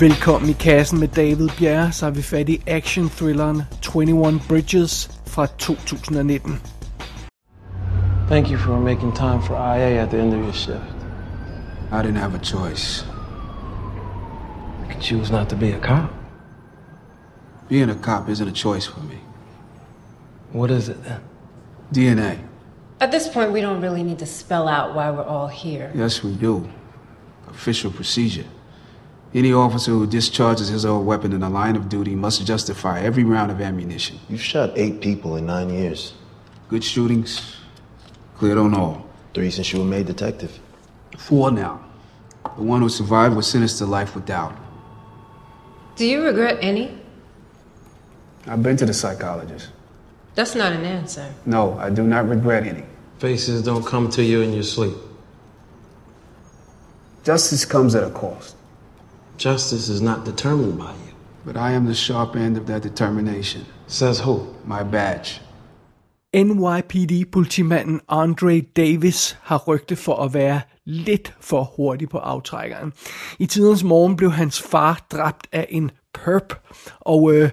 Velkommen i kassen med David Bjerre, så har vi fat i action-thrilleren 21 Bridges fra 2019. Thank you for making time for IA at the end of your shift. I didn't have a choice. You could choose not to be a cop. Being a cop isn't a choice for me. What is it then? DNA. At this point, we don't really need to spell out why we're all here. Yes, we do. Official procedure. Any officer who discharges his own weapon in the line of duty must justify every round of ammunition. You've shot eight people in nine years. Good shootings, cleared on all. Three since you were made detective. Four now. The one who survived was sentenced to life without. Do you regret any? I've been to the psychologist. That's not an answer. No, I do not regret any. Faces don't come to you in your sleep. Justice comes at a cost, Justice is not determined by you. but I am the sharp end of that determination. Says who? My badge. NYPD-politimanden Andre Davis har rygte for at være lidt for hurtig på aftrækkeren. I tidens morgen blev hans far dræbt af en Herb, og øh,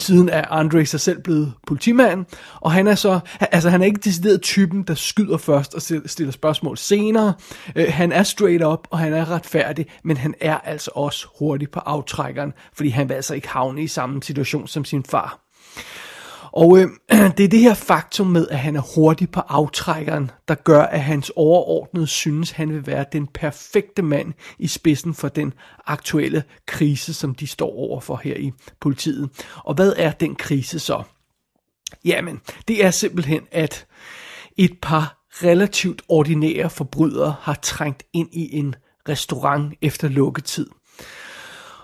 tiden er Andre sig selv blevet politimand, og han er så, altså han er ikke decideret typen, der skyder først og stiller spørgsmål senere. Øh, han er straight up, og han er retfærdig, men han er altså også hurtig på aftrækkeren, fordi han vil altså ikke havne i samme situation som sin far. Og øh, det er det her faktum med, at han er hurtig på aftrækkeren, der gør, at hans overordnede synes, han vil være den perfekte mand i spidsen for den aktuelle krise, som de står overfor her i politiet. Og hvad er den krise så? Jamen, det er simpelthen, at et par relativt ordinære forbrydere har trængt ind i en restaurant efter lukketid.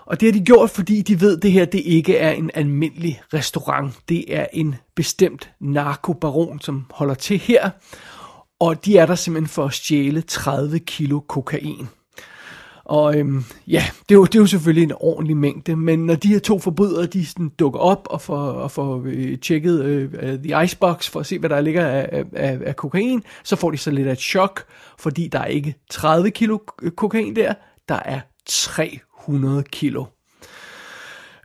Og det har de gjort, fordi de ved, at det her det ikke er en almindelig restaurant. Det er en bestemt narkobaron, som holder til her. Og de er der simpelthen for at stjæle 30 kilo kokain. Og øhm, ja, det er, jo, det er jo selvfølgelig en ordentlig mængde, men når de her to forbrydere, de sådan dukker op og får, og får øh, tjekket øh, the icebox for at se, hvad der ligger af, af, af kokain, så får de så lidt af et chok, fordi der er ikke 30 kilo kokain der, der er 100 kilo.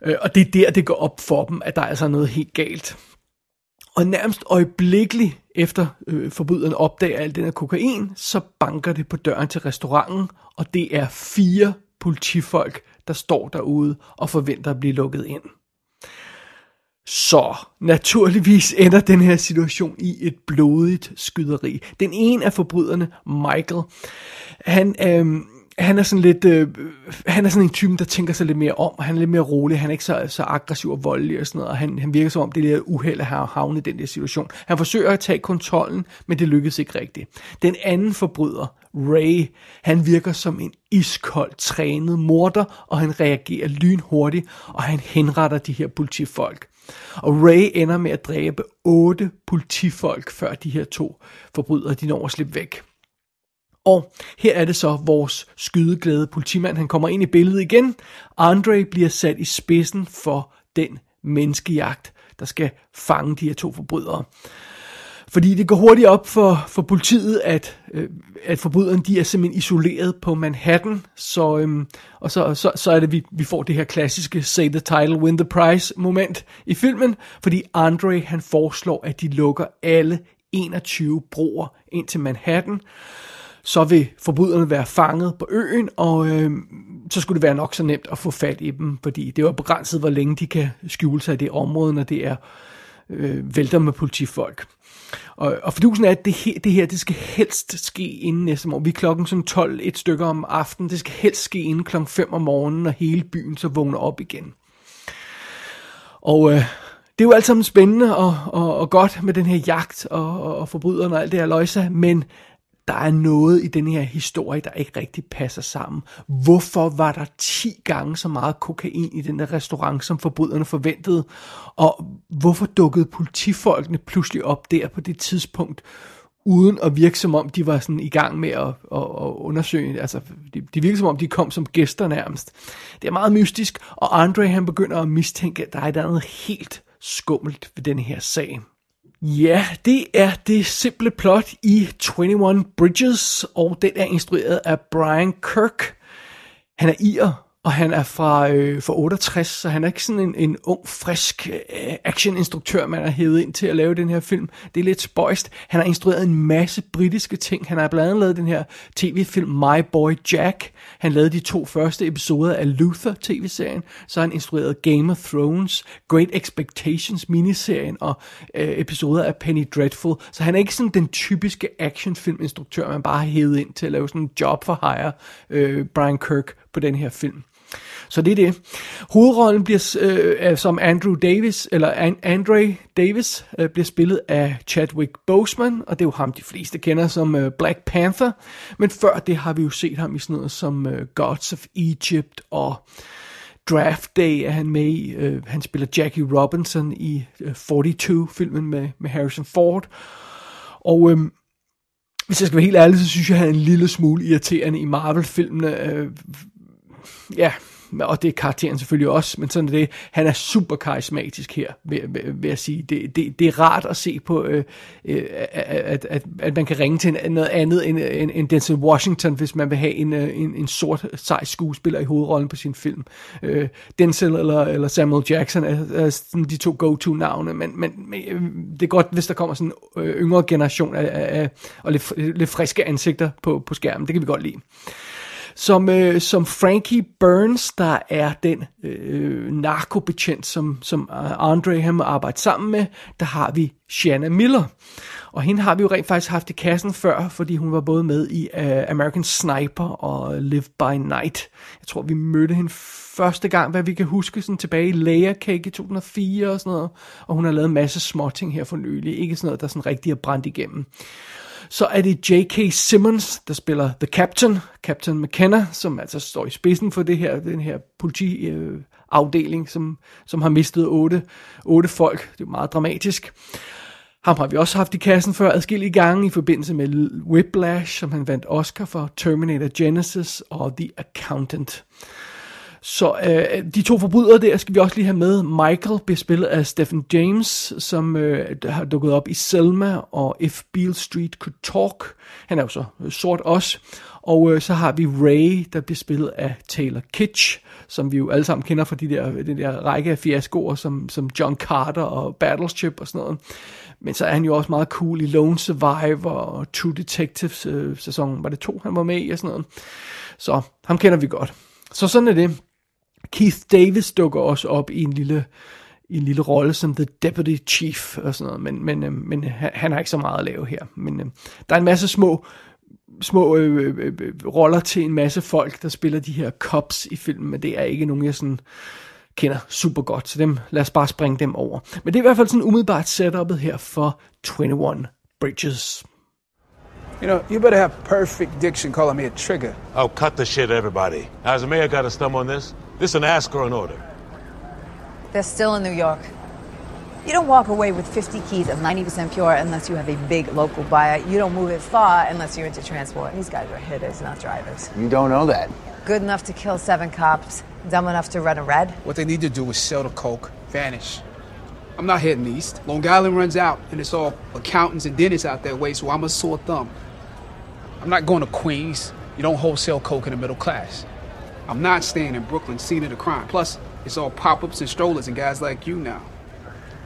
Øh, og det er der, det går op for dem, at der er altså noget helt galt. Og nærmest øjeblikkeligt efter øh, forbryderen opdager al den her kokain, så banker det på døren til restauranten, og det er fire politifolk, der står derude og forventer at blive lukket ind. Så naturligvis ender den her situation i et blodigt skyderi. Den ene af forbryderne, Michael, han, øh, han er sådan lidt, øh, han er sådan en type, der tænker sig lidt mere om, og han er lidt mere rolig, han er ikke så, så aggressiv og voldelig og sådan noget, og han, han virker som om det er lidt uheld at have havnet i den der situation. Han forsøger at tage kontrollen, men det lykkes ikke rigtigt. Den anden forbryder, Ray, han virker som en iskold trænet morder, og han reagerer lynhurtigt, og han henretter de her politifolk. Og Ray ender med at dræbe otte politifolk, før de her to forbrydere, de når at slippe væk. Og her er det så vores skydeglæde politimand, han kommer ind i billedet igen. Andre bliver sat i spidsen for den menneskejagt, der skal fange de her to forbrydere. Fordi det går hurtigt op for, for politiet, at, øh, at forbryderne de er simpelthen isoleret på Manhattan, så, øhm, og så, så, så er det, vi, vi får det her klassiske say the title, win the prize moment i filmen, fordi Andre han foreslår, at de lukker alle 21 broer ind til Manhattan, så vil forbryderne være fanget på øen, og øh, så skulle det være nok så nemt at få fat i dem, fordi det var begrænset, hvor længe de kan skjule sig i det område, når det er øh, vælter med politifolk. Og, og fordusen er, at det her, det her, det skal helst ske inden næste morgen. Vi er klokken sådan 12 et stykke om aftenen. Det skal helst ske inden klokken 5 om morgenen, når hele byen så vågner op igen. Og øh, det er jo alt sammen spændende og, og, og godt med den her jagt og, og, og forbryderne og alt det her løjse, men der er noget i den her historie, der ikke rigtig passer sammen. Hvorfor var der 10 gange så meget kokain i den der restaurant, som forbryderne forventede? Og hvorfor dukkede politifolkene pludselig op der på det tidspunkt, uden at virke som om, de var sådan i gang med at, at, at undersøge, altså de, de virkede som om, de kom som gæster nærmest. Det er meget mystisk, og Andre han begynder at mistænke, at der er noget helt skummelt ved den her sag. Ja, det er det simple plot i 21 Bridges, og den er instrueret af Brian Kirk. Han er irer, og han er fra, øh, fra 68, så han er ikke sådan en, en ung, frisk øh, actioninstruktør, man har hævet ind til at lave den her film. Det er lidt spøjst. Han har instrueret en masse britiske ting. Han har blandt andet lavet den her tv-film My Boy Jack. Han lavede de to første episoder af Luther tv-serien. Så har han instrueret Game of Thrones, Great Expectations miniserien og øh, episoder af Penny Dreadful. Så han er ikke sådan den typiske actionfilminstruktør, man bare har hævet ind til at lave sådan en job for hire øh, Brian Kirk på den her film. Så det er det. Hovedrollen bliver øh, som Andrew Davis, eller An- Andre Davis, øh, bliver spillet af Chadwick Boseman, og det er jo ham, de fleste kender som øh, Black Panther. Men før det har vi jo set ham i sådan noget som øh, Gods of Egypt og Draft Day er han med i. Øh, han spiller Jackie Robinson i øh, 42-filmen med, med Harrison Ford. Og øh, hvis jeg skal være helt ærlig, så synes jeg, at han er en lille smule irriterende i Marvel-filmene. Øh, ja, og det er karakteren selvfølgelig også, men sådan er det. Han er super karismatisk her, vil, vil, vil jeg sige. Det, det, det er rart at se på, øh, øh, at, at, at man kan ringe til noget andet end, end, end Denzel Washington, hvis man vil have en, øh, en, en sort, sej skuespiller i hovedrollen på sin film. Øh, Denzel eller, eller Samuel Jackson er, er sådan de to go-to-navne, men, men, men øh, det er godt, hvis der kommer sådan en yngre generation af, af, af og lidt, lidt friske ansigter på, på skærmen. Det kan vi godt lide. Som, øh, som Frankie Burns, der er den øh, narkobetjent, som, som øh, Andre han må arbejde sammen med, der har vi Shanna Miller. Og hende har vi jo rent faktisk haft i kassen før, fordi hun var både med i uh, American Sniper og Live by Night. Jeg tror, vi mødte hende første gang, hvad vi kan huske, sådan tilbage i Layer Cake i 2004 og sådan noget. Og hun har lavet en masse småting her for nylig. Ikke sådan noget, der sådan rigtig er brændt igennem. Så er det J.K. Simmons, der spiller The Captain, Captain McKenna, som altså står i spidsen for det her, den her politiafdeling, øh, som, som har mistet otte, otte folk. Det er meget dramatisk. Ham har vi også haft i kassen før adskillige gange i forbindelse med Whiplash, som han vandt Oscar for, Terminator Genesis og The Accountant. Så øh, de to forbrydere der skal vi også lige have med. Michael bliver spillet af Stephen James, som øh, har dukket op i Selma og If Beale Street Could Talk. Han er jo så øh, sort også. Og øh, så har vi Ray, der bliver spillet af Taylor Kitsch, som vi jo alle sammen kender fra de der, den der række af fiaskoer, som, som John Carter og Battleship og sådan noget. Men så er han jo også meget cool i Lone Survivor og True Detectives øh, sæson, var det to, han var med i og sådan noget. Så ham kender vi godt. Så sådan er det. Keith Davis dukker også op i en lille, i en lille rolle som The Deputy Chief og sådan noget, men, men, øh, men han har ikke så meget at lave her. Men øh, der er en masse små, små øh, øh, øh, roller til en masse folk, der spiller de her cops i filmen, men det er ikke nogen, jeg sådan kender super godt, så dem, lad os bare springe dem over. Men det er i hvert fald sådan umiddelbart setupet her for 21 Bridges. You know, you better have perfect diction calling me a trigger. Oh, cut the shit, everybody. Has the mayor got a stump on this? This an ask or an order? They're still in New York. You don't walk away with 50 keys of 90% pure unless you have a big local buyer. You don't move it far unless you're into transport. These guys are hitters, not drivers. You don't know that. Good enough to kill seven cops, dumb enough to run a red. What they need to do is sell the coke, vanish. I'm not heading east. Long Island runs out, and it's all accountants and dentists out that way, so I'm a sore thumb. I'm not going to Queens. You don't wholesale coke in the middle class. I'm not staying in Brooklyn, scene of the crime. Plus, it's all pop-ups and strollers and guys like you now.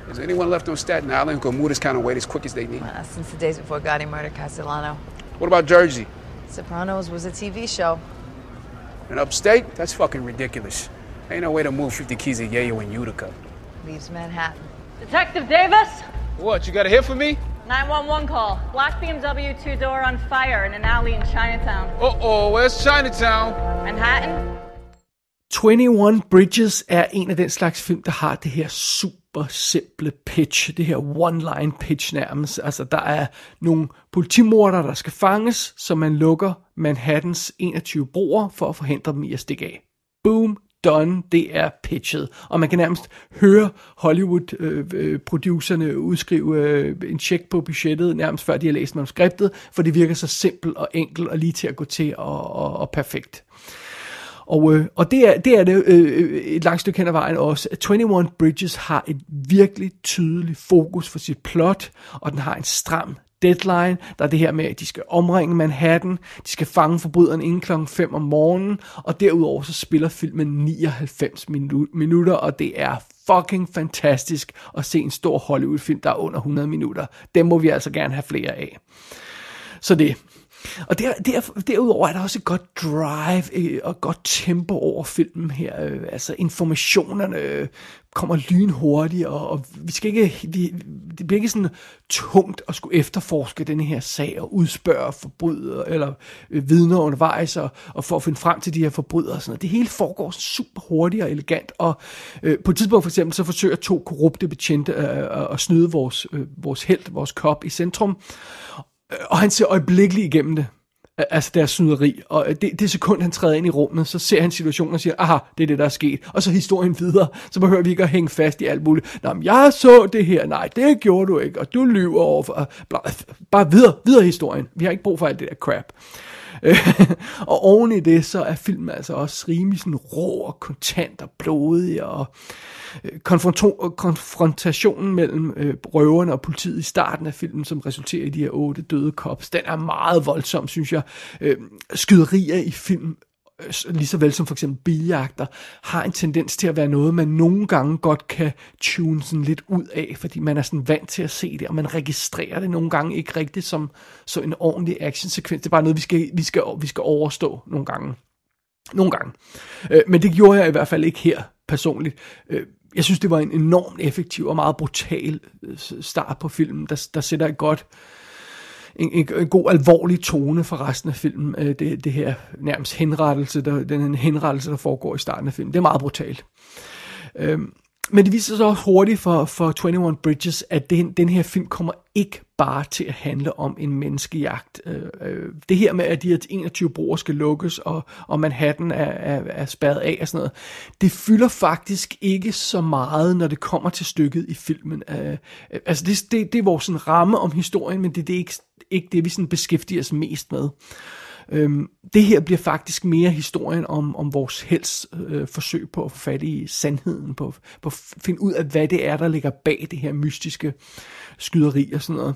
Is anyone left on Staten Island who can move this kind of weight as quick as they need? Uh, since the days before Gotti murdered Castellano. What about Jersey? Sopranos was a TV show. And upstate? That's fucking ridiculous. Ain't no way to move 50 keys of yayo in Utica. Leaves Manhattan. Detective Davis? What, you got a hit for me? 911 call. Black BMW two door on fire in an alley in Chinatown. Uh-oh, where's Chinatown? Manhattan? 21 Bridges er en af den slags film, der har det her super simple pitch, det her one-line pitch nærmest. Altså, der er nogle politimorder, der skal fanges, så man lukker Manhattans 21 broer for at forhindre dem i at stikke af. Boom, done, det er pitchet. Og man kan nærmest høre Hollywood-producerne øh, øh udskrive øh, en check på budgettet, nærmest før de har læst manuskriptet, for det virker så simpelt og enkelt og lige til at gå til og, og, og perfekt. Og, øh, og det er, det er det øh, øh et langt stykke hen ad vejen også. 21 Bridges har et virkelig tydeligt fokus for sit plot, og den har en stram deadline, der er det her med, at de skal omringe Manhattan, de skal fange forbryderen inden klokken 5 om morgenen, og derudover så spiller filmen 99 minu- minutter, og det er fucking fantastisk at se en stor Hollywood-film, der er under 100 minutter. Dem må vi altså gerne have flere af. Så det. Og der, der, derudover er der også et godt drive øh, og godt tempo over filmen her. Øh, altså informationerne øh, kommer lynhurtigt, og, og vi skal ikke, vi, det bliver ikke sådan tungt at skulle efterforske den her sag og udspørge forbrydere eller øh, vidner undervejs og, og for at finde frem til de her forbrydere. Og sådan noget. Det hele foregår super hurtigt og elegant, og øh, på et tidspunkt for eksempel så forsøger to korrupte betjente øh, at snyde vores, øh, vores held, vores kop i centrum, Øh, og han ser øjeblikkeligt igennem det. Altså deres snyderi. Og øh, det, det sekund, han træder ind i rummet, så ser han situationen og siger, aha, det er det, der er sket. Og så historien videre. Så behøver vi ikke at hænge fast i alt muligt. Nå, men jeg så det her. Nej, det gjorde du ikke. Og du lyver over for... Bare videre, videre historien. Vi har ikke brug for alt det der crap. og oven i det, så er filmen altså også rimelig sådan rå og kontant og blodig og øh, konfrontationen mellem øh, røverne og politiet i starten af filmen, som resulterer i de her otte døde cops, den er meget voldsom, synes jeg. Øh, skyderier i film lige så vel som for eksempel biljagter, har en tendens til at være noget, man nogle gange godt kan tune sådan lidt ud af, fordi man er sådan vant til at se det, og man registrerer det nogle gange ikke rigtigt som, som en ordentlig actionsekvens. Det er bare noget, vi skal, vi skal, vi skal overstå nogle gange. Nogle gange. Øh, men det gjorde jeg i hvert fald ikke her personligt. Øh, jeg synes, det var en enormt effektiv og meget brutal øh, start på filmen, der, der sætter et godt en, en, en god alvorlig tone for resten af filmen. Øh, det, det her nærmest henrettelse, der, den henrettelse, der foregår i starten af filmen. Det er meget brutalt. Øh, men det viser sig også hurtigt for, for 21 Bridges, at den, den her film kommer ikke bare til at handle om en menneskejagt. Øh, øh det her med, at de her 21 broer skal lukkes, og, og Manhattan er, er, er spærret af og sådan noget, det fylder faktisk ikke så meget, når det kommer til stykket i filmen. Øh, øh altså det, det, det er vores sådan, ramme om historien, men det, det er ikke, ikke det, vi sådan beskæftiger os mest med. Øhm, det her bliver faktisk mere historien om, om vores helts øh, forsøg på at få fat i sandheden, på, på at finde ud af, hvad det er, der ligger bag det her mystiske skyderi og sådan noget.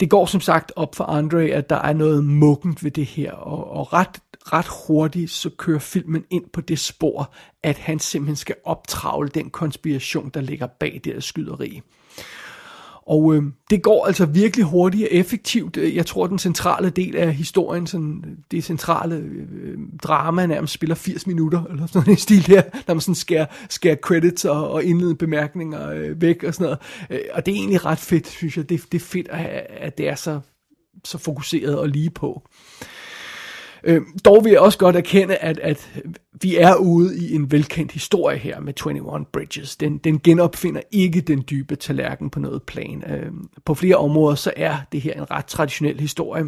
Det går som sagt op for Andre, at der er noget muggent ved det her, og, og ret, ret hurtigt så kører filmen ind på det spor, at han simpelthen skal optravle den konspiration, der ligger bag det her skyderi. Og øh, det går altså virkelig hurtigt og effektivt. Øh, jeg tror, den centrale del af historien, sådan, det centrale øh, drama nærmest spiller 80 minutter, eller sådan en stil der, når man sådan skærer, skærer credits og, og indledende bemærkninger øh, væk og sådan noget. Øh, og det er egentlig ret fedt, synes jeg. Det, det er fedt, at, at det er så, så fokuseret og lige på. Øh, Øh, dog vil jeg også godt erkende, at, at vi er ude i en velkendt historie her med 21 Bridges. Den, den genopfinder ikke den dybe tallerken på noget plan. Øh, på flere områder så er det her en ret traditionel historie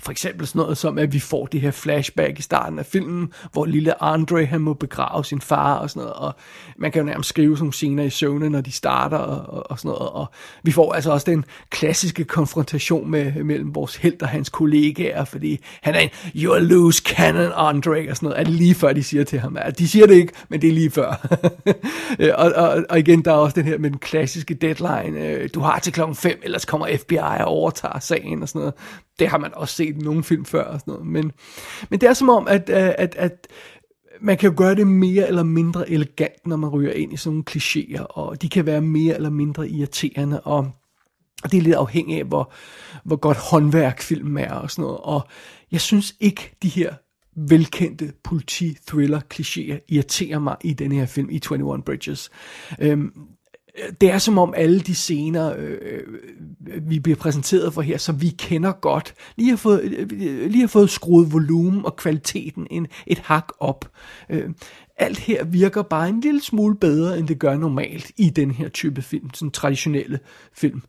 for eksempel sådan noget som, at vi får det her flashback i starten af filmen, hvor lille Andre han må begrave sin far og sådan noget, og man kan jo nærmest skrive sådan nogle scener i søvne, når de starter og, og, og sådan noget, og vi får altså også den klassiske konfrontation med, mellem vores held og hans kollegaer, fordi han er en, you're lose loose cannon, Andre, og sådan noget, er det lige før, de siger til ham, at de siger det ikke, men det er lige før. Øh, og, og, og igen, der er også den her med den klassiske deadline, øh, du har til klokken 5, ellers kommer FBI og overtager sagen og sådan noget det har man også set i nogle film før og sådan noget. Men, men det er som om, at, øh, at, at man kan jo gøre det mere eller mindre elegant, når man ryger ind i sådan nogle klichéer, og de kan være mere eller mindre irriterende, og det er lidt afhængigt af, hvor, hvor godt håndværk filmen er og sådan noget. Og jeg synes ikke, de her velkendte politi-thriller-klichéer irriterer mig i den her film, i 21 Bridges. Øhm, det er som om alle de scener, øh, øh, vi bliver præsenteret for her, som vi kender godt, lige har fået, øh, lige har fået skruet volumen og kvaliteten en, et hak op. Øh, alt her virker bare en lille smule bedre, end det gør normalt i den her type film, sådan traditionelle film.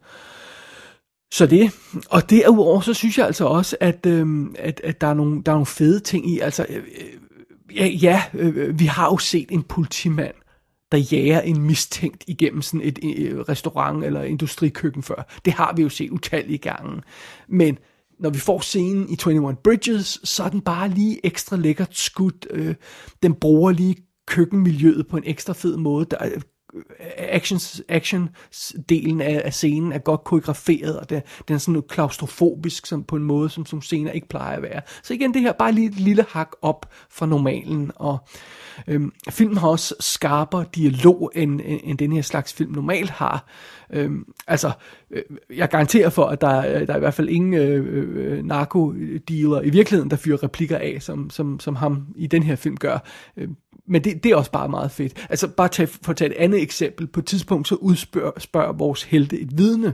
Så det, og derudover så synes jeg altså også, at, øh, at, at der, er nogle, der er nogle fede ting i, altså, øh, øh ja, ja øh, øh, vi har jo set en politimand, der jager en mistænkt igennem sådan et, et restaurant eller industrikøkken før. Det har vi jo set utallige gange. Men når vi får scenen i 21 Bridges, så er den bare lige ekstra lækkert skudt. Øh, den bruger lige køkkenmiljøet på en ekstra fed måde. Der, actions, action-delen af, af scenen er godt koreograferet, og det, den er sådan klaustrofobisk som, på en måde, som, som scener ikke plejer at være. Så igen, det her bare lige et lille hak op fra normalen, og øhm, filmen har også skarpere dialog, end, end, end den her slags film normalt har. Øhm, altså, øh, jeg garanterer for, at der, øh, der er i hvert fald ingen øh, øh, narkodealer i virkeligheden, der fyrer replikker af, som, som, som ham i den her film gør. Øhm, men det, det er også bare meget fedt. Altså bare tage, for at tage et andet eksempel. På et tidspunkt så udspørger vores helte et vidne.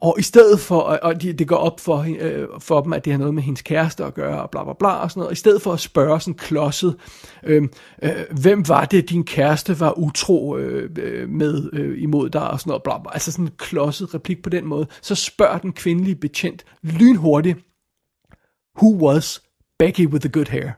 Og i stedet for, og det, går op for, øh, for dem, at det har noget med hendes kæreste at gøre, og bla bla bla og sådan noget. og I stedet for at spørge sådan klodset, øh, øh, hvem var det, din kæreste var utro øh, øh med øh, imod dig, og sådan noget, bla bla. Altså sådan en klodset replik på den måde. Så spørger den kvindelige betjent lynhurtigt, who was Becky with the good hair?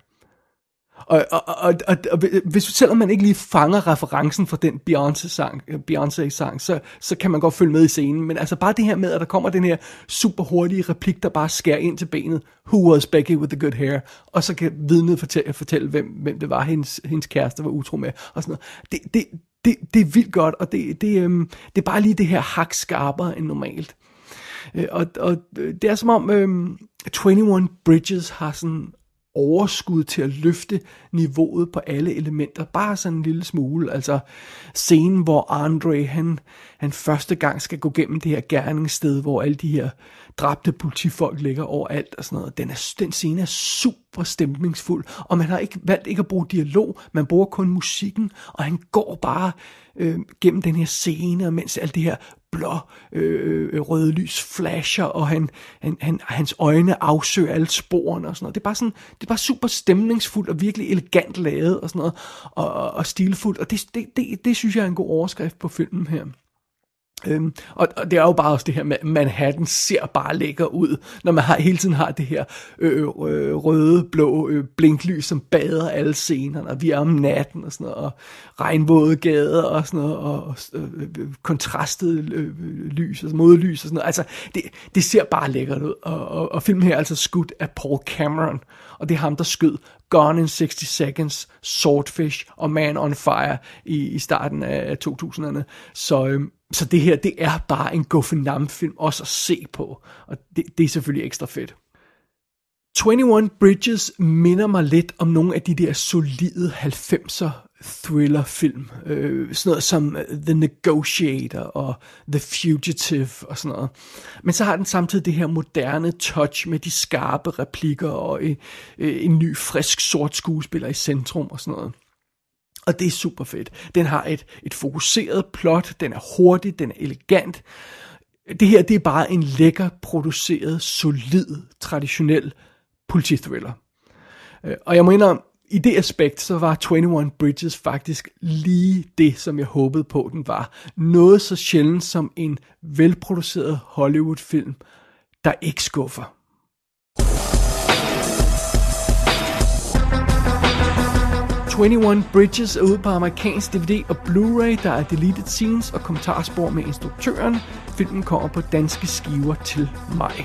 Og, og, og, og, og hvis, selvom man ikke lige fanger referencen fra den Beyoncé-sang, Beyoncé-sang så, så kan man godt følge med i scenen. Men altså bare det her med, at der kommer den her super hurtige replik, der bare skærer ind til benet. Who was Becky with the good hair? Og så kan vidnet fortælle, fortælle hvem, hvem det var, hendes, hendes kæreste var utro med. Og sådan noget. Det, det, det, det er vildt godt, og det, det, øhm, det er bare lige det her hak skarpere end normalt. Øh, og, og det er som om øhm, 21 Bridges har sådan overskud til at løfte niveauet på alle elementer, bare sådan en lille smule. Altså scenen, hvor Andre, han, han første gang skal gå gennem det her gerningssted, hvor alle de her dræbte politifolk ligger overalt og sådan noget. Den, er, den scene er super stemningsfuld, og man har ikke valgt ikke at bruge dialog, man bruger kun musikken, og han går bare øh, gennem den her scene, og mens alt det her blå øh, øh, røde lys flasher, og han, han, han, hans øjne afsøger alle sporene og sådan noget. Det er bare sådan, det er bare super stemningsfuldt og virkelig elegant lavet og sådan noget, og, og, og stilfuldt, og det, det, det, det synes jeg er en god overskrift på filmen her. Øhm, og, og det er jo bare også det her med, Manhattan ser bare lækker ud, når man har, hele tiden har det her øh, øh, røde, blå øh, blinklys, som bader alle scenerne, og vi er om natten og sådan noget, og regnvåde gader og sådan noget, og, øh, kontrastet øh, lys, altså modlys og sådan noget. Altså, det, det ser bare lækkert ud, og, og, og filmen her er altså skudt af Paul Cameron, og det er ham, der skød Gone in 60 Seconds, Swordfish og Man on Fire i, i starten af 2000'erne. Så, øhm, så det her, det er bare en guffenam-film også at se på, og det, det er selvfølgelig ekstra fedt. 21 Bridges minder mig lidt om nogle af de der solide 90'er thrillerfilm. Øh, sådan noget som øh, The Negotiator og The Fugitive og sådan noget. Men så har den samtidig det her moderne touch med de skarpe replikker og øh, øh, en ny, frisk, sort skuespiller i centrum og sådan noget. Og det er super fedt. Den har et, et fokuseret plot, den er hurtig, den er elegant. Det her, det er bare en lækker produceret, solid, traditionel politithriller. Øh, og jeg må indrømme, i det aspekt, så var 21 Bridges faktisk lige det, som jeg håbede på, den var. Noget så sjældent som en velproduceret Hollywood-film, der ikke skuffer. 21 Bridges er ude på amerikansk DVD og Blu-ray. Der er deleted scenes og kommentarspor med instruktøren. Filmen kommer på danske skiver til maj.